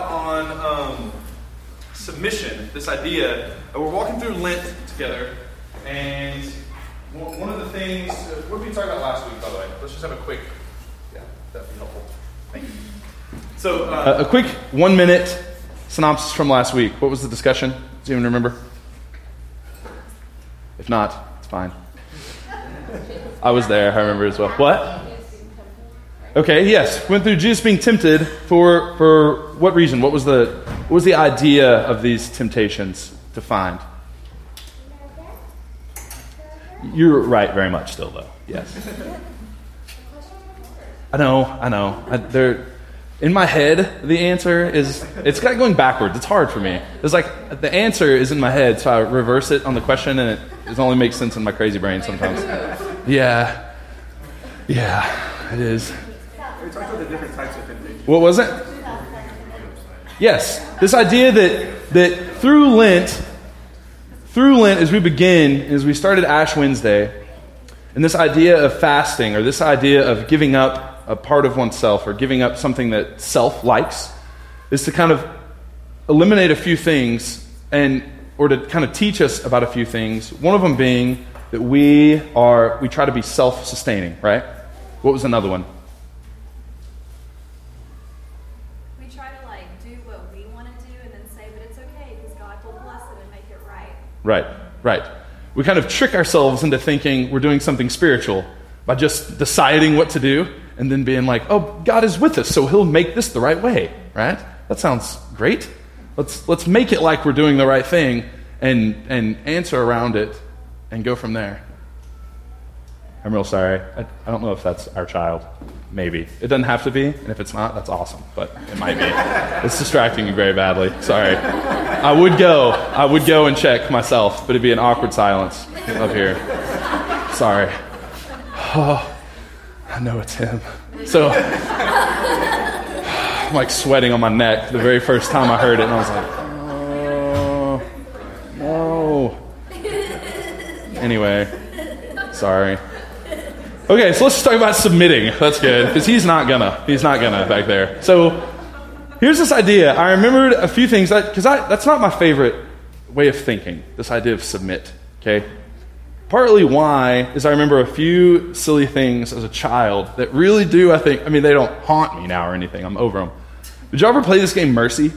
lot on um, submission. This idea. We're walking through Lent together, and one one of the things. Uh, what did we talk about last week, by the way? Let's just have a quick. Yeah, that'd be helpful. Thank you. So, uh, A, a quick one minute synopsis from last week. What was the discussion? Do you even remember? If not, it's fine. I was there, I remember as well. What? Okay, yes. Went through Jesus being tempted for, for what reason? What was, the, what was the idea of these temptations to find? You're right, very much still, though. Yes. I know, I know. I, there, in my head, the answer is it's got going backwards. It's hard for me. It's like the answer is in my head, so I reverse it on the question, and it, it only makes sense in my crazy brain sometimes. Yeah, yeah, it is. The different types of temptation. What was it? Yes, this idea that that through Lent, through Lent, as we begin, as we started Ash Wednesday, and this idea of fasting, or this idea of giving up a part of oneself, or giving up something that self likes, is to kind of eliminate a few things, and or to kind of teach us about a few things. One of them being that we are we try to be self-sustaining, right? What was another one? We try to like do what we want to do and then say, but it's okay because God will bless it and make it right. Right. We kind of trick ourselves into thinking we're doing something spiritual by just deciding what to do and then being like, oh, God is with us, so he'll make this the right way, right? That sounds great. Let's, let's make it like we're doing the right thing and, and answer around it and go from there. I'm real sorry. I, I don't know if that's our child. Maybe. It doesn't have to be, and if it's not, that's awesome, but it might be. it's distracting you very badly. Sorry. I would go. I would go and check myself, but it'd be an awkward silence up here. Sorry. Oh, I know it's him. So I'm like sweating on my neck the very first time I heard it, and I was like, oh, no. Anyway, sorry. Okay, so let's just talk about submitting. That's good because he's not gonna. He's not gonna back there. So here's this idea. I remembered a few things because that's not my favorite way of thinking. This idea of submit. Okay. Partly why is I remember a few silly things as a child that really do. I think. I mean, they don't haunt me now or anything. I'm over them. Did you ever play this game, Mercy?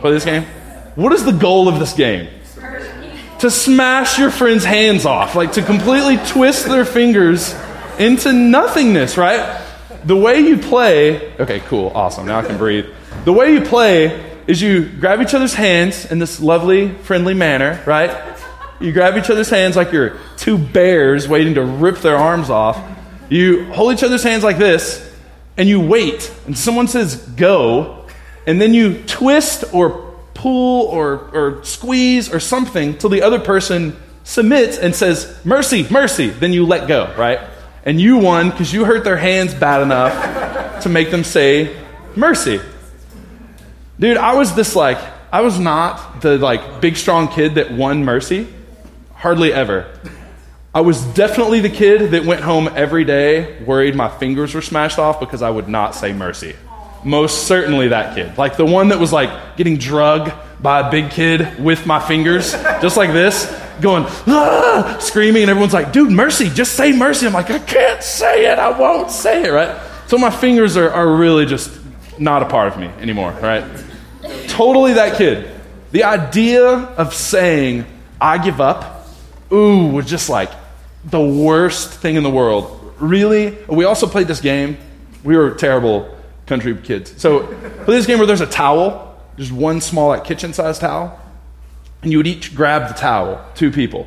Play this game. What is the goal of this game? to smash your friend's hands off, like to completely twist their fingers into nothingness, right? The way you play, okay, cool, awesome, now I can breathe. The way you play is you grab each other's hands in this lovely, friendly manner, right? You grab each other's hands like you're two bears waiting to rip their arms off. You hold each other's hands like this, and you wait, and someone says go, and then you twist or pull or, or squeeze or something till the other person submits and says, Mercy, mercy. Then you let go, right? And you won because you hurt their hands bad enough to make them say, Mercy. Dude, I was this like, I was not the like big strong kid that won mercy. Hardly ever. I was definitely the kid that went home every day worried my fingers were smashed off because I would not say mercy most certainly that kid. Like the one that was like getting drugged by a big kid with my fingers, just like this, going, ah, screaming, and everyone's like, dude, mercy, just say mercy. I'm like, I can't say it, I won't say it, right? So my fingers are, are really just not a part of me anymore, right? Totally that kid. The idea of saying, I give up, ooh, was just like the worst thing in the world. Really? We also played this game. We were terrible country kids. So, play this game where there's a towel, just one small, like kitchen sized towel, and you would each grab the towel, two people,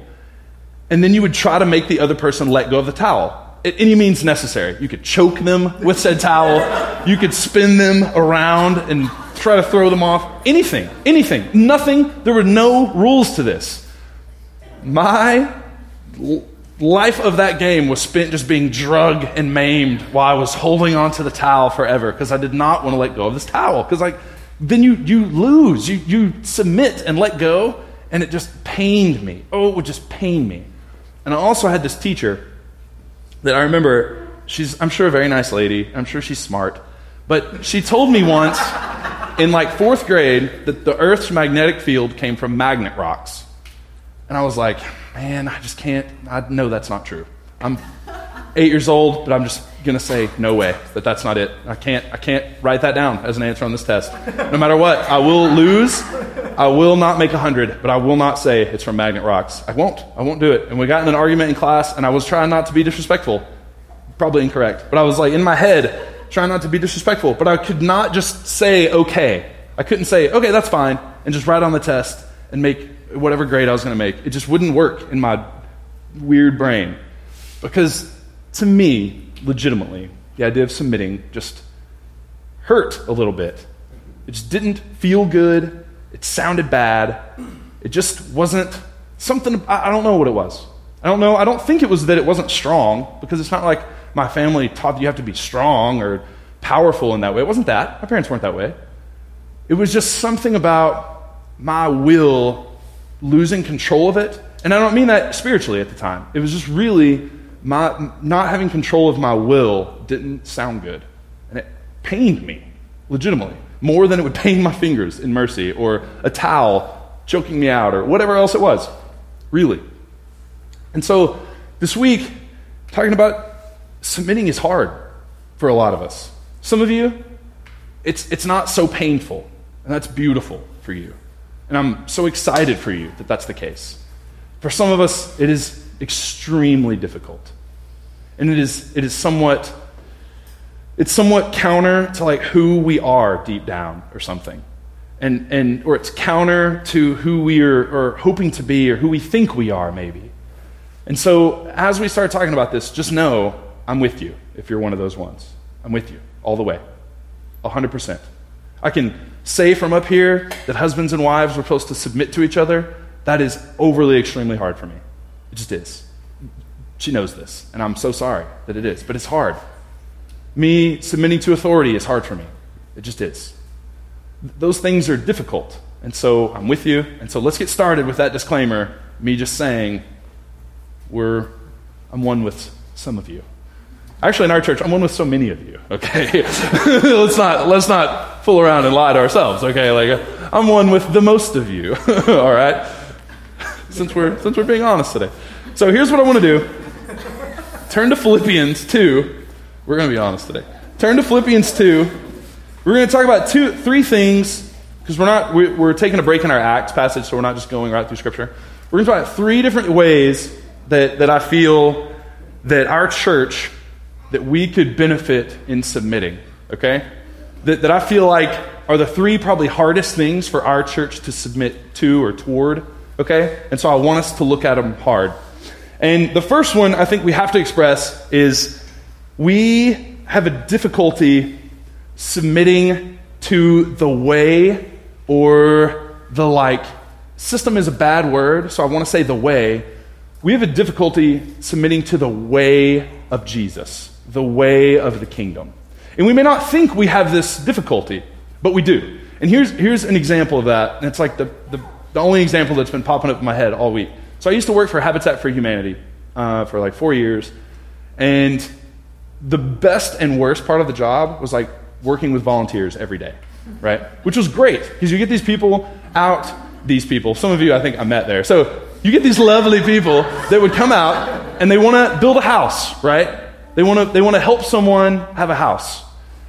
and then you would try to make the other person let go of the towel at any means necessary. You could choke them with said towel, you could spin them around and try to throw them off. Anything, anything, nothing. There were no rules to this. My life of that game was spent just being drugged and maimed while I was holding onto the towel forever because I did not want to let go of this towel. Because like then you you lose, you you submit and let go, And it just pained me. Oh, it would just pain me. And I also had this teacher that I remember, she's, I'm sure, a very nice lady. I'm sure she's smart. But she told me once in like fourth grade that the Earth's magnetic field came from magnet rocks. And I was like, man, I just can't, I know that's not true. I'm eight years old, but I'm just going to say no way that that's not it. I can't, I can't write that down as an answer on this test. No matter what, I will lose. I will not make a 100, but I will not say it's from magnet rocks. I won't. I won't do it. And we got in an argument in class, and I was trying not to be disrespectful. Probably incorrect. But I was like in my head, trying not to be disrespectful. But I could not just say okay. I couldn't say, okay, that's fine, and just write on the test and make whatever grade I was going to make. It just wouldn't work in my weird brain. Because to me, legitimately, the idea of submitting just hurt a little bit. It just didn't feel good. It sounded bad. It just wasn't something, I, don't know what it was. I don't know. I don't think it was that it wasn't strong, because it's not like my family taught you have to be strong or powerful in that way. It wasn't that. My parents weren't that way. It was just something about my will losing control of it. And I don't mean that spiritually at the time. It was just really my not having control of my will didn't sound good. And it pained me, legitimately, more than it would pain my fingers in mercy or a towel choking me out or whatever else it was. Really. And so this week, talking about submitting is hard for a lot of us. Some of you, it's, it's not so painful, and that's beautiful for you. And I'm so excited for you that that's the case. For some of us, it is extremely difficult. And it is, it is somewhat, it's somewhat counter to like who we are deep down or something. And, and, or it's counter to who we are or hoping to be or who we think we are, maybe. And so, as we start talking about this, just know I'm with you if you're one of those ones. I'm with you all the way, 100%. I can say from up here that husbands and wives are supposed to submit to each other. That is overly, extremely hard for me. It just is. She knows this, and I'm so sorry that it is, but it's hard. Me submitting to authority is hard for me. It just is. Those things are difficult, and so I'm with you. And so let's get started with that disclaimer. Me just saying, we're, I'm one with some of you. Actually, in our church, I'm one with so many of you. Okay, let's not let's not fool around and lie to ourselves. Okay, like I'm one with the most of you. All right, since we're since we're being honest today. So here's what I want to do. Turn to Philippians two. We're going to be honest today. Turn to Philippians two. We're going to talk about two, three things because we're not we're, we're taking a break in our Acts passage, so we're not just going right through Scripture. We're going to talk about three different ways that that I feel that our church that we could benefit in submitting, okay? That, that I feel like are the three probably hardest things for our church to submit to or toward, okay? And so I want us to look at them hard. And the first one I think we have to express is we have a difficulty submitting to the way or the like. System is a bad word, so I want to say the way. We have a difficulty submitting to the way of Jesus the way of the kingdom. And we may not think we have this difficulty, but we do. And here's, here's an example of that. And it's like the, the, the only example that's been popping up in my head all week. So I used to work for Habitat for Humanity uh, for like four years. And the best and worst part of the job was like working with volunteers every day, right? Which was great because you get these people out, these people. Some of you I think I met there. So you get these lovely people that would come out and they want to build a house, right? They want to they want to help someone have a house.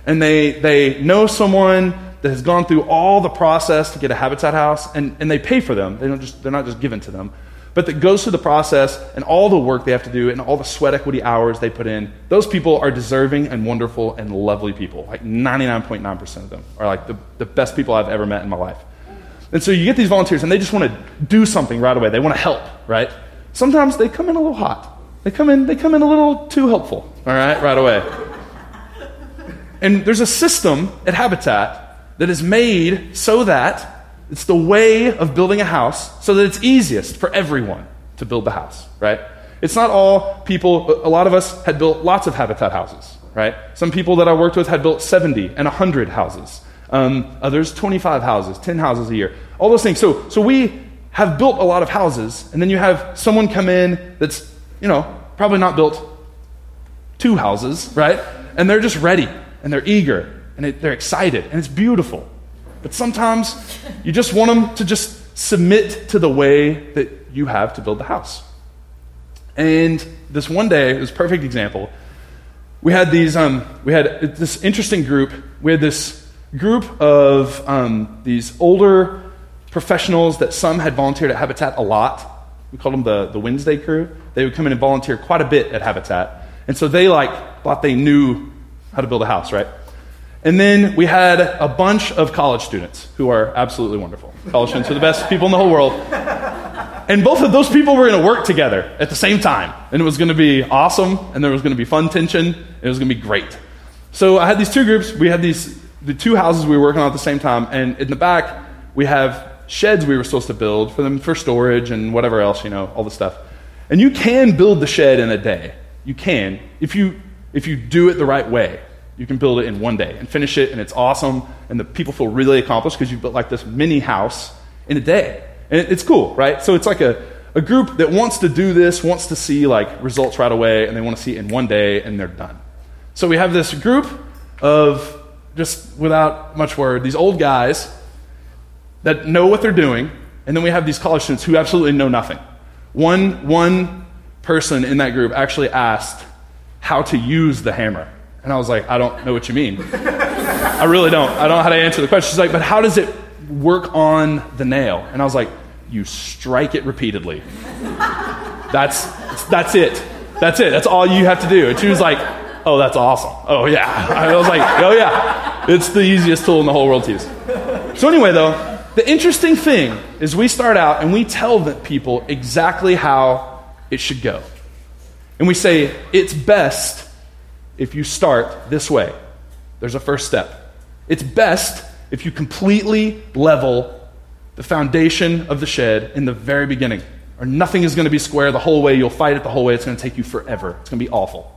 And they they know someone that has gone through all the process to get a habitat house and, and they pay for them. They don't just they're not just given to them. But that goes through the process and all the work they have to do and all the sweat equity hours they put in. Those people are deserving and wonderful and lovely people. Like 99.9% of them are like the, the best people I've ever met in my life. And so you get these volunteers and they just want to do something right away. They want to help, right? Sometimes they come in a little hot. They come in, they come in a little too helpful, all right, right away. And there's a system at Habitat that is made so that it's the way of building a house so that it's easiest for everyone to build the house, right? It's not all people, a lot of us had built lots of Habitat houses, right? Some people that I worked with had built 70 and 100 houses. Um, others, 25 houses, 10 houses a year, all those things. So, so we have built a lot of houses, and then you have someone come in that's, you know, probably not built two houses, right? And they're just ready, and they're eager, and it, they're excited, and it's beautiful. But sometimes you just want them to just submit to the way that you have to build the house. And this one day, was perfect example. We had these, um, we had this interesting group. We had this group of um, these older professionals that some had volunteered at Habitat a lot. We called them the, the Wednesday crew. They would come in and volunteer quite a bit at Habitat. And so they like thought they knew how to build a house, right? And then we had a bunch of college students who are absolutely wonderful. College students are the best people in the whole world. And both of those people were going to work together at the same time. And it was going to be awesome, and there was going to be fun tension, and it was going to be great. So I had these two groups. We had these the two houses we were working on at the same time, and in the back we have sheds we were supposed to build for them for storage and whatever else, you know, all the stuff. And you can build the shed in a day. You can if you if you do it the right way. You can build it in one day and finish it, and it's awesome, and the people feel really accomplished because you built like this mini house in a day. And it's cool, right? So it's like a, a group that wants to do this, wants to see like results right away, and they want to see it in one day, and they're done. So we have this group of just without much word, these old guys that know what they're doing, and then we have these college students who absolutely know nothing. One, one person in that group actually asked how to use the hammer. And I was like, I don't know what you mean. I really don't. I don't know how to answer the question. She's like, but how does it work on the nail? And I was like, you strike it repeatedly. That's, that's it. That's it. That's all you have to do. And she was like, oh, that's awesome. Oh, yeah. I was like, oh, yeah. It's the easiest tool in the whole world to use. So, anyway, though, the interesting thing is we start out and we tell the people exactly how it should go. And we say, it's best if you start this way. There's a first step. It's best if you completely level the foundation of the shed in the very beginning, or nothing is going to be square the whole way. You'll fight it the whole way. It's going to take you forever. It's going to be awful.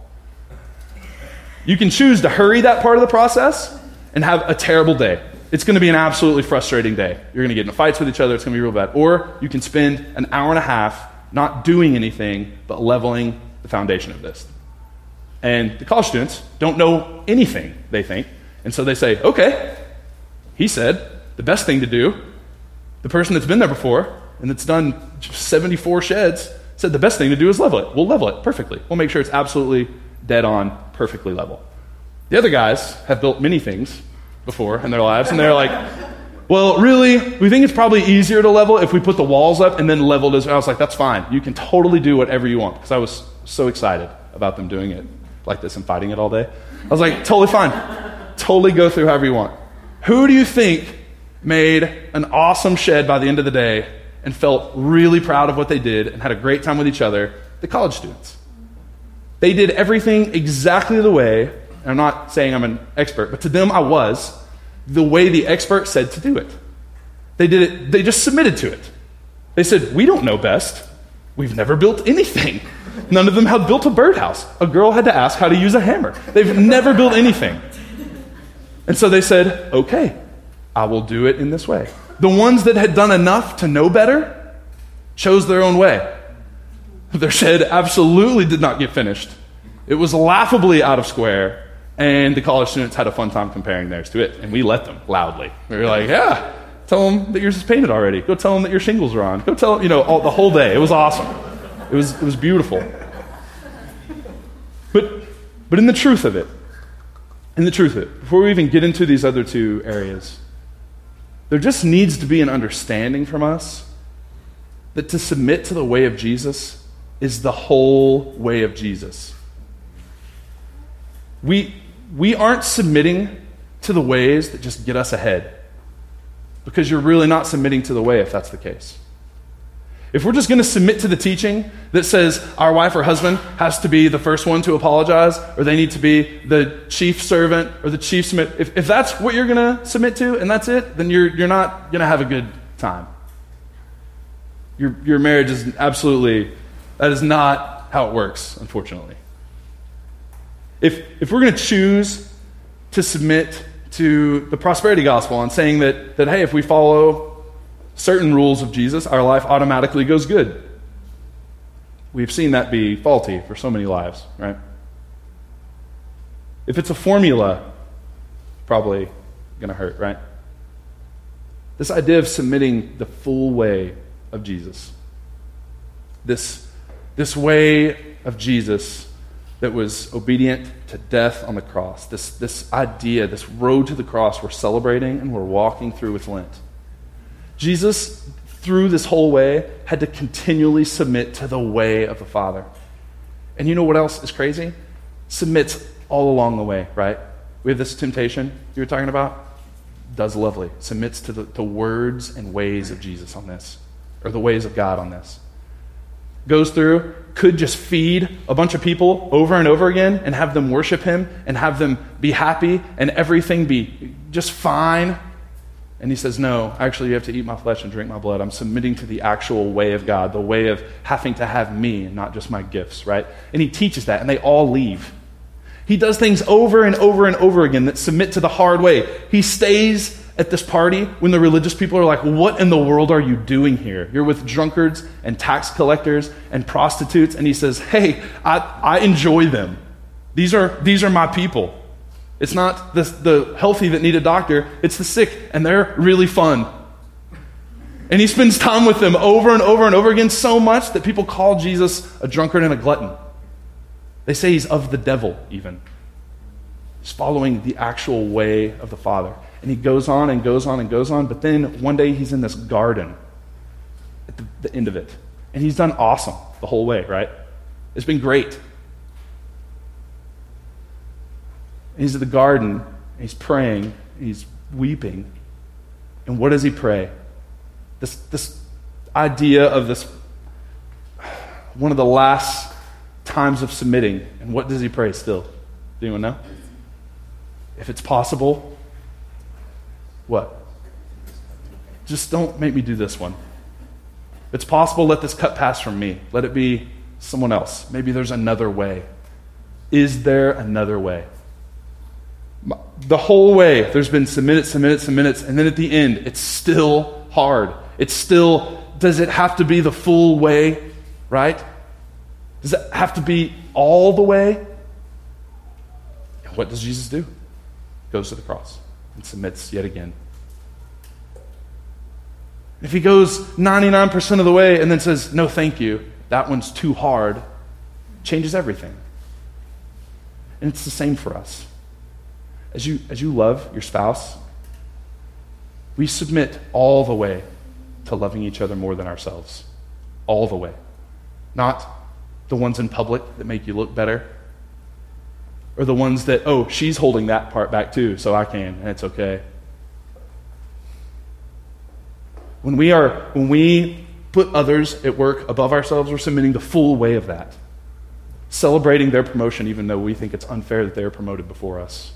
You can choose to hurry that part of the process and have a terrible day. It's going to be an absolutely frustrating day. You're going to get into fights with each other. It's going to be real bad. Or you can spend an hour and a half not doing anything but leveling the foundation of this. And the college students don't know anything, they think. And so they say, okay, he said the best thing to do, the person that's been there before and that's done 74 sheds said the best thing to do is level it. We'll level it perfectly. We'll make sure it's absolutely dead on, perfectly level. The other guys have built many things before in their lives, and they're like, well, really, we think it's probably easier to level if we put the walls up and then leveled as. I was like, that's fine. You can totally do whatever you want because I was so excited about them doing it like this and fighting it all day. I was like, totally fine. Totally go through however you want. Who do you think made an awesome shed by the end of the day and felt really proud of what they did and had a great time with each other? The college students. They did everything exactly the way, I'm not saying I'm an expert, but to them I was, the way the expert said to do it. They did it, they just submitted to it. They said, We don't know best. We've never built anything. None of them had built a birdhouse. A girl had to ask how to use a hammer. They've never built anything. And so they said, okay, I will do it in this way. The ones that had done enough to know better chose their own way. Their shed absolutely did not get finished. It was laughably out of square, and the college students had a fun time comparing theirs to it, and we let them loudly. We were like, yeah, tell them that yours is painted already. Go tell them that your shingles are on. Go tell them, you know, all, the whole day. It was awesome. It was, it was beautiful. But, but in the truth of it, in the truth of it, before we even get into these other two areas, there just needs to be an understanding from us that to submit to the way of Jesus is the whole way of Jesus. We, we aren't submitting to the ways that just get us ahead because you're really not submitting to the way if that's the case. If we're just going to submit to the teaching that says our wife or husband has to be the first one to apologize, or they need to be the chief servant or the chief submit, if, if that's what you're going to submit to and that's it, then you're, you're not going to have a good time. Your, your marriage is absolutely, that is not how it works, unfortunately. If, if we're going to choose to submit to the prosperity gospel and saying that, that, hey, if we follow certain rules of Jesus, our life automatically goes good. We've seen that be faulty for so many lives, right? If it's a formula, probably going to hurt, right? This idea of submitting the full way of Jesus. This, this way of Jesus that was obedient to death on the cross. This, this idea, this road to the cross we're celebrating and we're walking through with Lent. Jesus, through this whole way, had to continually submit to the way of the Father. And you know what else is crazy? Submits all along the way, right? We have this temptation you were talking about. Does lovely. Submits to the, words and ways of Jesus on this, or the ways of God on this. Goes through, could just feed a bunch of people over and over again and have them worship Him and have them be happy and everything be just fine. And He says, No, actually, you have to eat my flesh and drink my blood. I'm submitting to the actual way of God, the way of having to have me and not just my gifts, right? And He teaches that, and they all leave. He does things over and over and over again that submit to the hard way. He stays at this party when the religious people are like, What in the world are you doing here? You're with drunkards and tax collectors and prostitutes. And he says, Hey, I, I enjoy them. These are, these are my people. It's not the, the healthy that need a doctor, it's the sick, and they're really fun. And he spends time with them over and over and over again so much that people call Jesus a drunkard and a glutton. They say he's of the devil, even. He's following the actual way of the Father. And he goes on and goes on and goes on, but then one day he's in this garden at the, the end of it. And he's done awesome the whole way, right? It's been great. He's at the garden, he's praying, he's weeping. And what does he pray? This, this idea of this, one of the last times of submitting. And what does he pray still? Does anyone know? If it's possible, what? Just don't make me do this one. If it's possible, let this cut pass from me. Let it be someone else. Maybe there's another way. Is there another way? The whole way, there's been some minutes, some minutes, some minutes, and then at the end, it's still hard. It's still, does it have to be the full way, right? Does it have to be all the way? And what does Jesus do? He Goes to the cross and submits yet again. If he goes 99% of the way and then says, no, thank you, that one's too hard, changes everything. And it's the same for us. As you, as you love your spouse, we submit all the way to loving each other more than ourselves. All the way. Not the ones in public that make you look better, or the ones that, oh, she's holding that part back too, so I can, and it's okay. When we are, when we put others at work above ourselves, we're submitting the full way of that. Celebrating their promotion, even though we think it's unfair that they are promoted before us.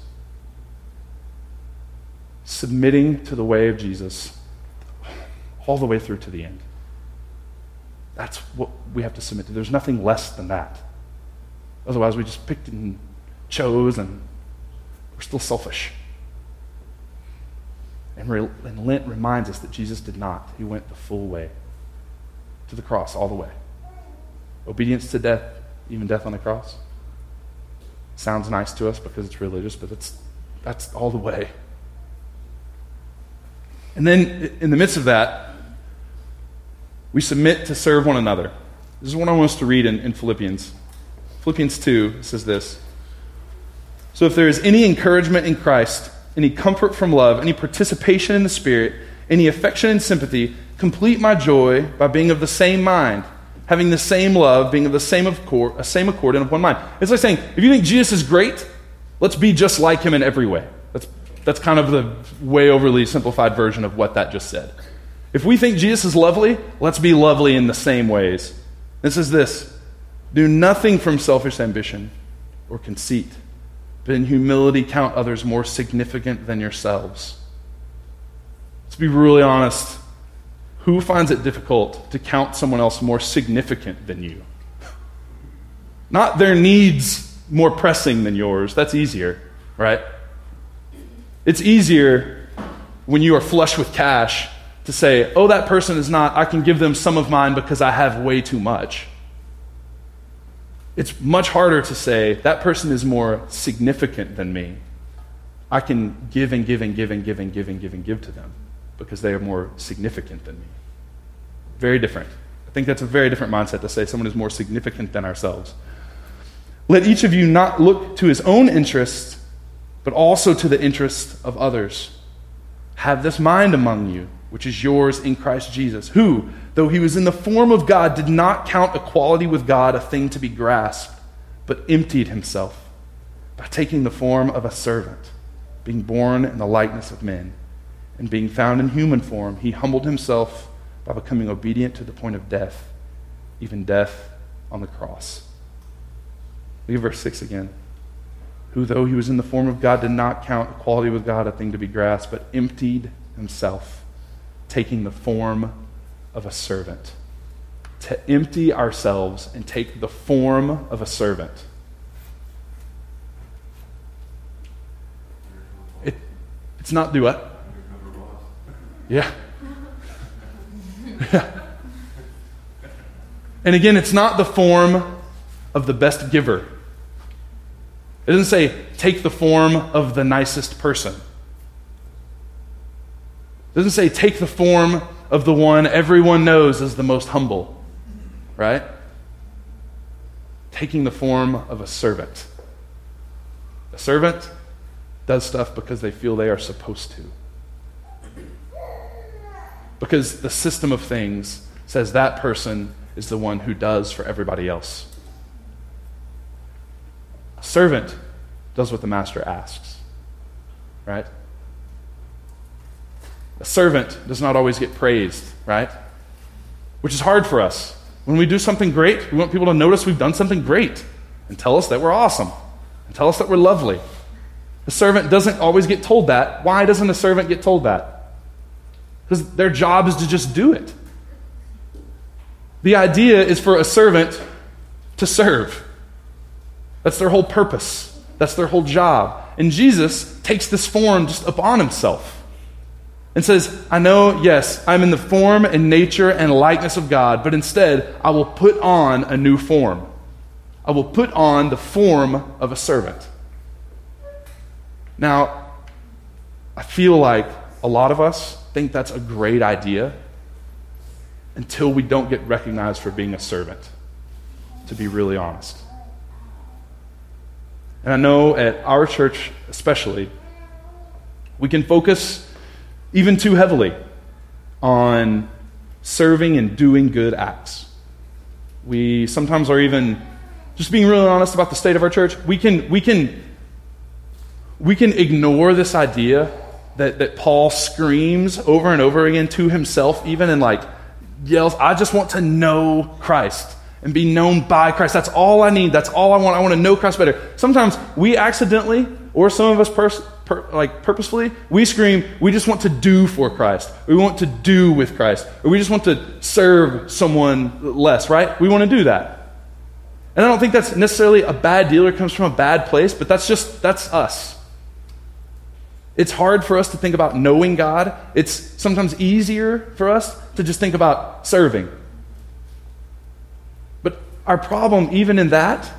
Submitting to the way of Jesus all the way through to the end. That's what we have to submit to. There's nothing less than that. Otherwise, we just picked and chose, and we're still selfish. And, re- and Lent reminds us that Jesus did not. He went the full way to the cross, all the way. Obedience to death, even death on the cross. Sounds nice to us because it's religious, but it's, that's all the way. And then, in the midst of that, we submit to serve one another. This is what I want us to read in, in Philippians. Philippians 2 says this So if there is any encouragement in Christ, any comfort from love, any participation in the Spirit, any affection and sympathy, complete my joy by being of the same mind, having the same love, being of the same accord, a same accord and of one mind. It's like saying, if you think Jesus is great, let's be just like him in every way. That's, kind of the way overly simplified version of what that just said. If we think Jesus is lovely, let's be lovely in the same ways. This is this do nothing from selfish ambition or conceit, but in humility count others more significant than yourselves. Let's be really honest. Who finds it difficult to count someone else more significant than you? Not their needs more pressing than yours. That's easier, right? It's easier when you are flush with cash to say, oh, that person is not, I can give them some of mine because I have way too much. It's much harder to say, that person is more significant than me. I can give and give and give and give and give and give and give to them because they are more significant than me. Very different. I think that's a very different mindset to say someone is more significant than ourselves. Let each of you not look to his own interests, but also to the interests of others. Have this mind among you, which is yours in Christ Jesus, who, though he was in the form of God, did not count equality with God a thing to be grasped, but emptied himself by taking the form of a servant, being born in the likeness of men. And being found in human form, he humbled himself by becoming obedient to the point of death, even death on the cross. Look at verse 6 again. Who, though he was in the form of God, did not count equality with God a thing to be grasped, but emptied himself, taking the form of a servant. To empty ourselves and take the form of a servant. It, it's not do what? Yeah. yeah. And again, it's not the form of the best giver. It doesn't say, take the form of the nicest person. It doesn't say, take the form of the one everyone knows is the most humble, right? Taking the form of a servant. A servant does stuff because they feel they are supposed to. Because the system of things says that person is the one who does for everybody else. Servant does what the master asks, right? A servant does not always get praised, right? Which is hard for us. When we do something great, we want people to notice we've done something great and tell us that we're awesome and tell us that we're lovely. A servant doesn't always get told that. Why doesn't a servant get told that? Because their job is to just do it. The idea is for a servant to serve. That's their whole purpose. That's their whole job. And Jesus takes this form just upon himself and says, I know, yes, I'm in the form and nature and likeness of God, but instead I will put on a new form. I will put on the form of a servant. Now, I feel like a lot of us think that's a great idea until we don't get recognized for being a servant, to be really honest. And I know at our church, especially, we can focus even too heavily on serving and doing good acts. We sometimes are even, just being really honest about the state of our church, we can, we can, we can ignore this idea that, that Paul screams over and over again to himself, even and like yells, I just want to know Christ and be known by Christ. That's all I need. That's all I want. I want to know Christ better. Sometimes we accidentally, or some of us pers- per- like purposefully, we scream, we just want to do for Christ. We want to do with Christ. Or we just want to serve someone less, right? We want to do that. And I don't think that's necessarily a bad deal or comes from a bad place, but that's just, that's us. It's hard for us to think about knowing God. It's sometimes easier for us to just think about serving our problem, even in that,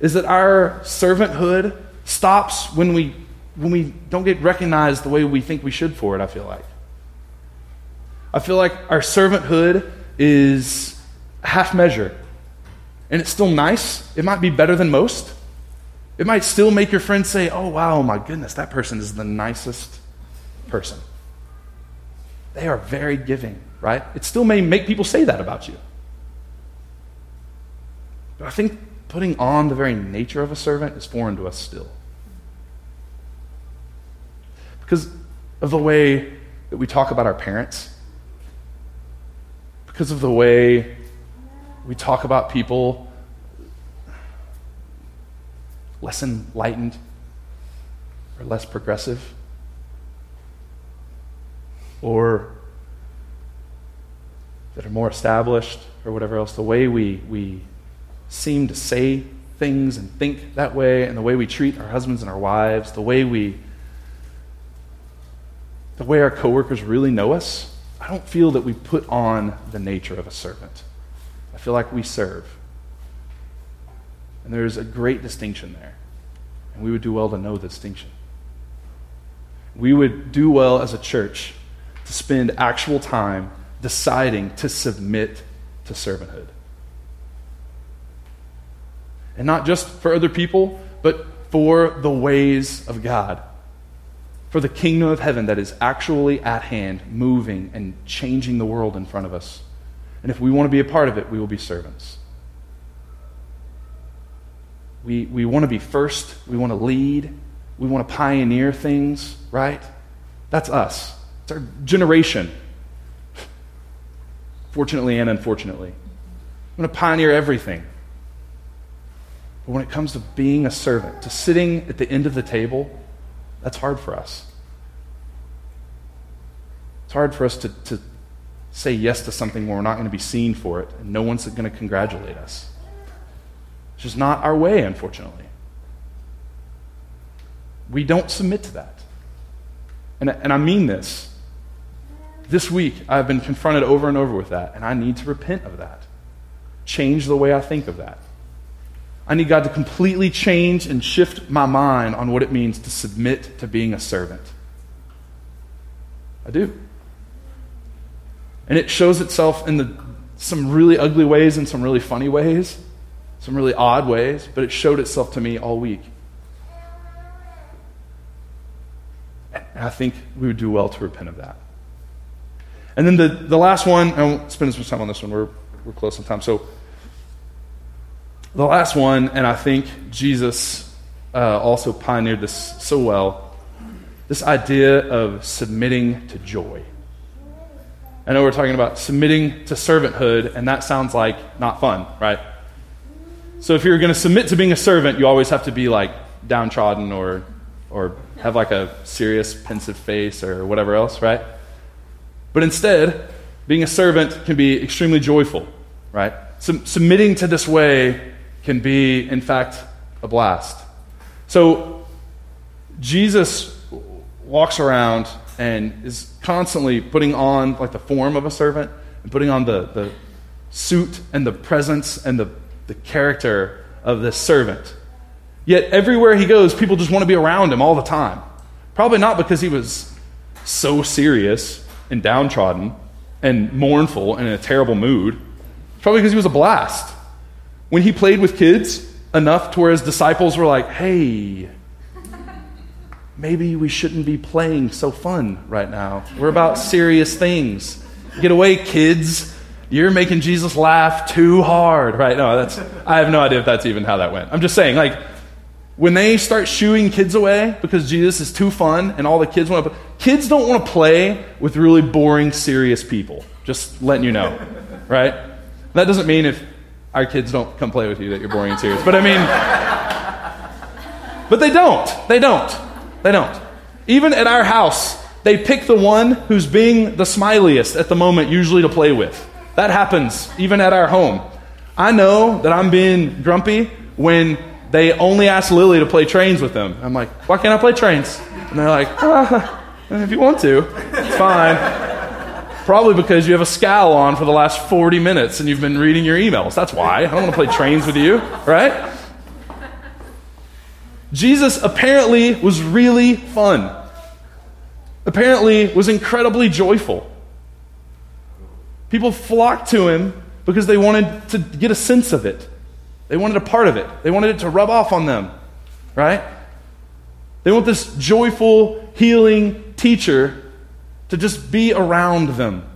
is that our servanthood stops when we, when we don't get recognized the way we think we should for it, I feel like. I feel like our servanthood is half measure. And it's still nice. It might be better than most. It might still make your friends say, oh, wow, my goodness, that person is the nicest person. They are very giving, right? It still may make people say that about you. But I think putting on the very nature of a servant is foreign to us still. Because of the way that we talk about our parents, because of the way we talk about people less enlightened or less progressive. Or that are more established or whatever else, the way we, we seem to say things and think that way, and the way we treat our husbands and our wives, the way we the way our coworkers really know us, I don't feel that we put on the nature of a servant. I feel like we serve. And there's a great distinction there. And we would do well to know the distinction. We would do well as a church to spend actual time deciding to submit to servanthood. And not just for other people, but for the ways of God. For the kingdom of heaven that is actually at hand, moving and changing the world in front of us. And if we want to be a part of it, we will be servants. We, we want to be first. We want to lead. We want to pioneer things, right? That's us. It's our generation. Fortunately and unfortunately. We want to pioneer everything. But when it comes to being a servant, to sitting at the end of the table, that's hard for us. It's hard for us to, to say yes to something where we're not going to be seen for it, and no one's going to congratulate us. It's just not our way, unfortunately. We don't submit to that. And, and I mean this. This week, I've been confronted over and over with that, and I need to repent of that. Change the way I think of that. I need God to completely change and shift my mind on what it means to submit to being a servant. I do. And it shows itself in the, some really ugly ways and some really funny ways, some really odd ways, but it showed itself to me all week. And I think we would do well to repent of that. And then the, the last one, I won't spend as much time on this one, we're, we're close on time. So, the last one, and I think Jesus uh, also pioneered this so well this idea of submitting to joy. I know we're talking about submitting to servanthood, and that sounds like not fun, right? So if you're going to submit to being a servant, you always have to be like downtrodden or, or have like a serious, pensive face or whatever else, right? But instead, being a servant can be extremely joyful, right? Sub- submitting to this way can be, in fact, a blast. So, Jesus walks around and is constantly putting on like the form of a servant and putting on the, the suit and the presence and the, the character of this servant. Yet everywhere he goes, people just want to be around him all the time. Probably not because he was so serious and downtrodden and mournful and in a terrible mood. Probably because he was a blast when he played with kids enough to where his disciples were like, hey, maybe we shouldn't be playing so fun right now. We're about serious things. Get away, kids. You're making Jesus laugh too hard. Right? No, that's I have no idea if that's even how that went. I'm just saying, like, when they start shooing kids away because Jesus is too fun and all the kids want to kids don't want to play with really boring, serious people. Just letting you know. Right? That doesn't mean if our kids don't come play with you that you're boring and serious. But I mean, but they don't. They don't. They don't. Even at our house, they pick the one who's being the smiliest at the moment, usually to play with. That happens even at our home. I know that I'm being grumpy when they only ask Lily to play trains with them. I'm like, why can't I play trains? And they're like, ah, if you want to, it's fine. Probably because you have a scowl on for the last 40 minutes and you've been reading your emails. That's why. I don't want to play trains with you, right? Jesus apparently was really fun. Apparently was incredibly joyful. People flocked to him because they wanted to get a sense of it. They wanted a part of it. They wanted it to rub off on them, right? They want this joyful, healing teacher to just be around them.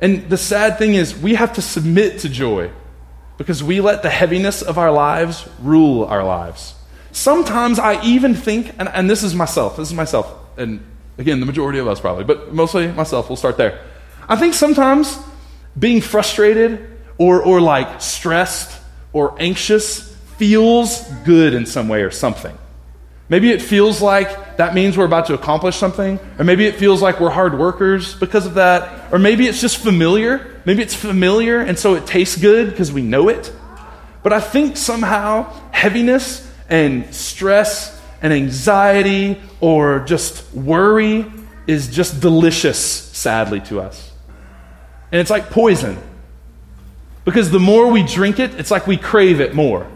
And the sad thing is, we have to submit to joy because we let the heaviness of our lives rule our lives. Sometimes I even think, and, and this is myself, this is myself, and again, the majority of us probably, but mostly myself, we'll start there. I think sometimes being frustrated or, or like stressed or anxious feels good in some way or something. Maybe it feels like that means we're about to accomplish something, or maybe it feels like we're hard workers because of that, or maybe it's just familiar. Maybe it's familiar and so it tastes good because we know it. But I think somehow heaviness and stress and anxiety or just worry is just delicious, sadly, to us. And it's like poison. Because the more we drink it, it's like we crave it more.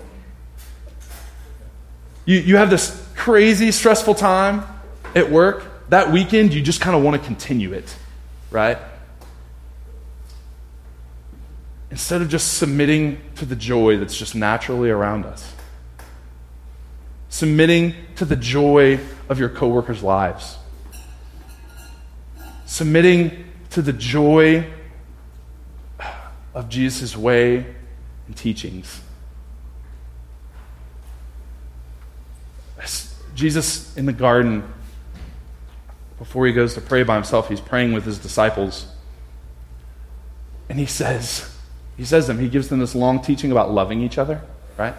You, you have this crazy, stressful time at work. That weekend, you just kind of want to continue it, right? Instead of just submitting to the joy that's just naturally around us, submitting to the joy of your coworkers' lives, submitting to the joy of Jesus' way and teachings. Jesus in the garden, before he goes to pray by himself, he's praying with his disciples. And he says, he says them, he gives them this long teaching about loving each other, right?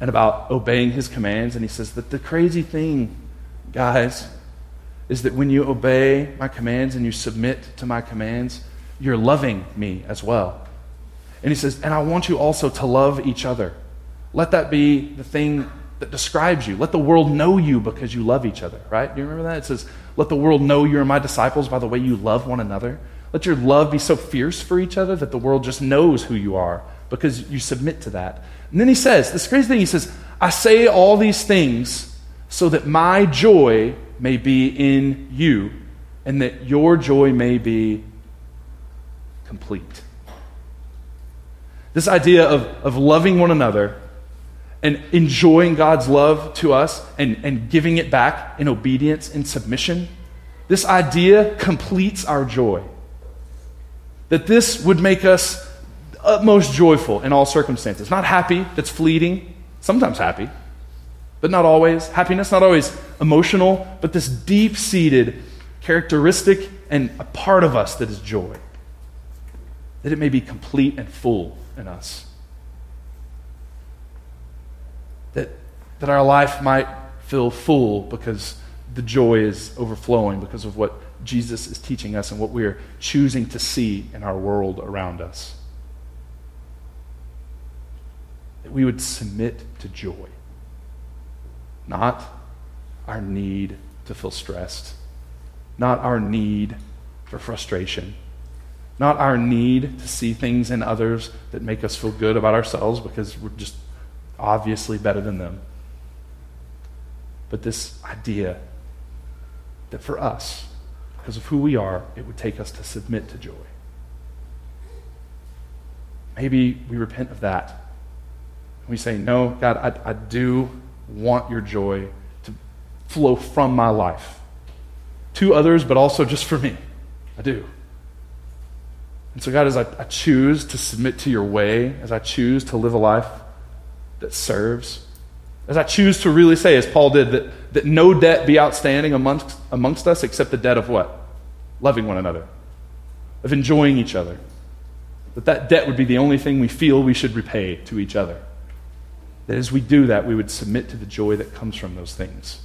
And about obeying his commands. And he says that the crazy thing, guys, is that when you obey my commands and you submit to my commands, you're loving me as well. And he says, and I want you also to love each other. Let that be the thing that describes you. Let the world know you because you love each other, right? Do you remember that? It says, Let the world know you're my disciples by the way you love one another. Let your love be so fierce for each other that the world just knows who you are because you submit to that. And then he says, this crazy thing, he says, I say all these things so that my joy may be in you and that your joy may be complete. This idea of, of loving one another and enjoying God's love to us and, and giving it back in obedience and submission, this idea completes our joy. That this would make us utmost joyful in all circumstances. Not happy, that's fleeting, sometimes happy, but not always. Happiness, not always emotional, but this deep seated characteristic and a part of us that is joy. That it may be complete and full in us. That our life might feel full because the joy is overflowing because of what Jesus is teaching us and what we're choosing to see in our world around us. That we would submit to joy, not our need to feel stressed, not our need for frustration, not our need to see things in others that make us feel good about ourselves because we're just obviously better than them. But this idea that for us, because of who we are, it would take us to submit to joy. Maybe we repent of that. We say, No, God, I, I do want your joy to flow from my life to others, but also just for me. I do. And so, God, as I, I choose to submit to your way, as I choose to live a life that serves. As I choose to really say, as Paul did, that, that no debt be outstanding amongst, amongst us except the debt of what? Loving one another, of enjoying each other. That that debt would be the only thing we feel we should repay to each other. That as we do that, we would submit to the joy that comes from those things.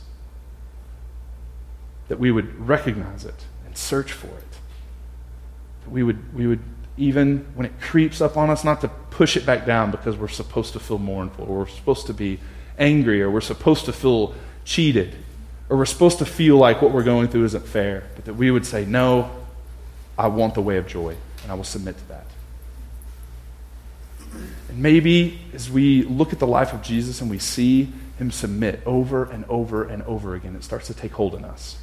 That we would recognize it and search for it. That we would, we would even when it creeps up on us, not to push it back down because we're supposed to feel mournful, or we're supposed to be angry, or we're supposed to feel cheated, or we're supposed to feel like what we're going through isn't fair, but that we would say, No, I want the way of joy, and I will submit to that. And maybe as we look at the life of Jesus and we see him submit over and over and over again, it starts to take hold in us.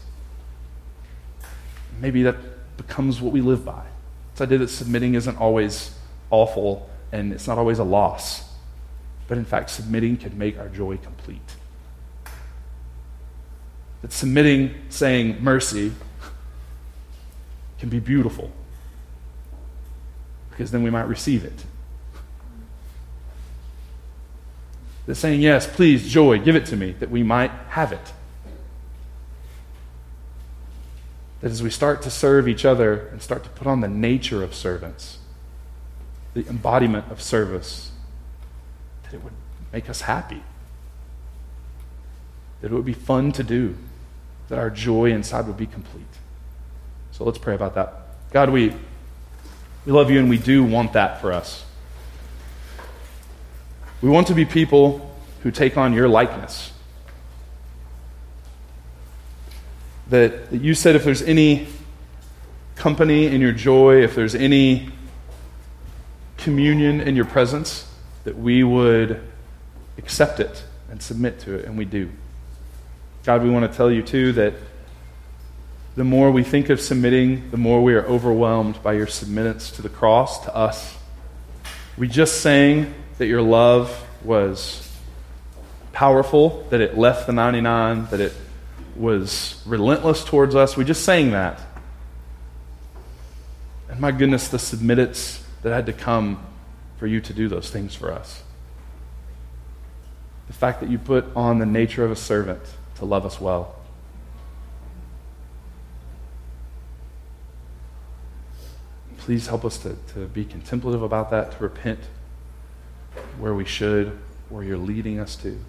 Maybe that becomes what we live by. This idea that submitting isn't always awful and it's not always a loss. But in fact, submitting can make our joy complete. That submitting, saying mercy, can be beautiful. Because then we might receive it. That saying, yes, please, joy, give it to me, that we might have it. that as we start to serve each other and start to put on the nature of servants, the embodiment of service, it would make us happy, that it would be fun to do, that our joy inside would be complete. So let's pray about that. God, we, we love you and we do want that for us. We want to be people who take on your likeness. that, that you said if there's any company in your joy, if there's any communion in your presence, that we would accept it and submit to it, and we do. God, we want to tell you too that the more we think of submitting, the more we are overwhelmed by your submittance to the cross, to us. We just sang that your love was powerful, that it left the 99, that it was relentless towards us. We just sang that. And my goodness, the submittance that had to come for you to do those things for us. The fact that you put on the nature of a servant to love us well. Please help us to, to be contemplative about that, to repent where we should, where you're leading us to.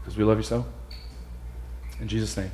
Because we love you so. In Jesus' name.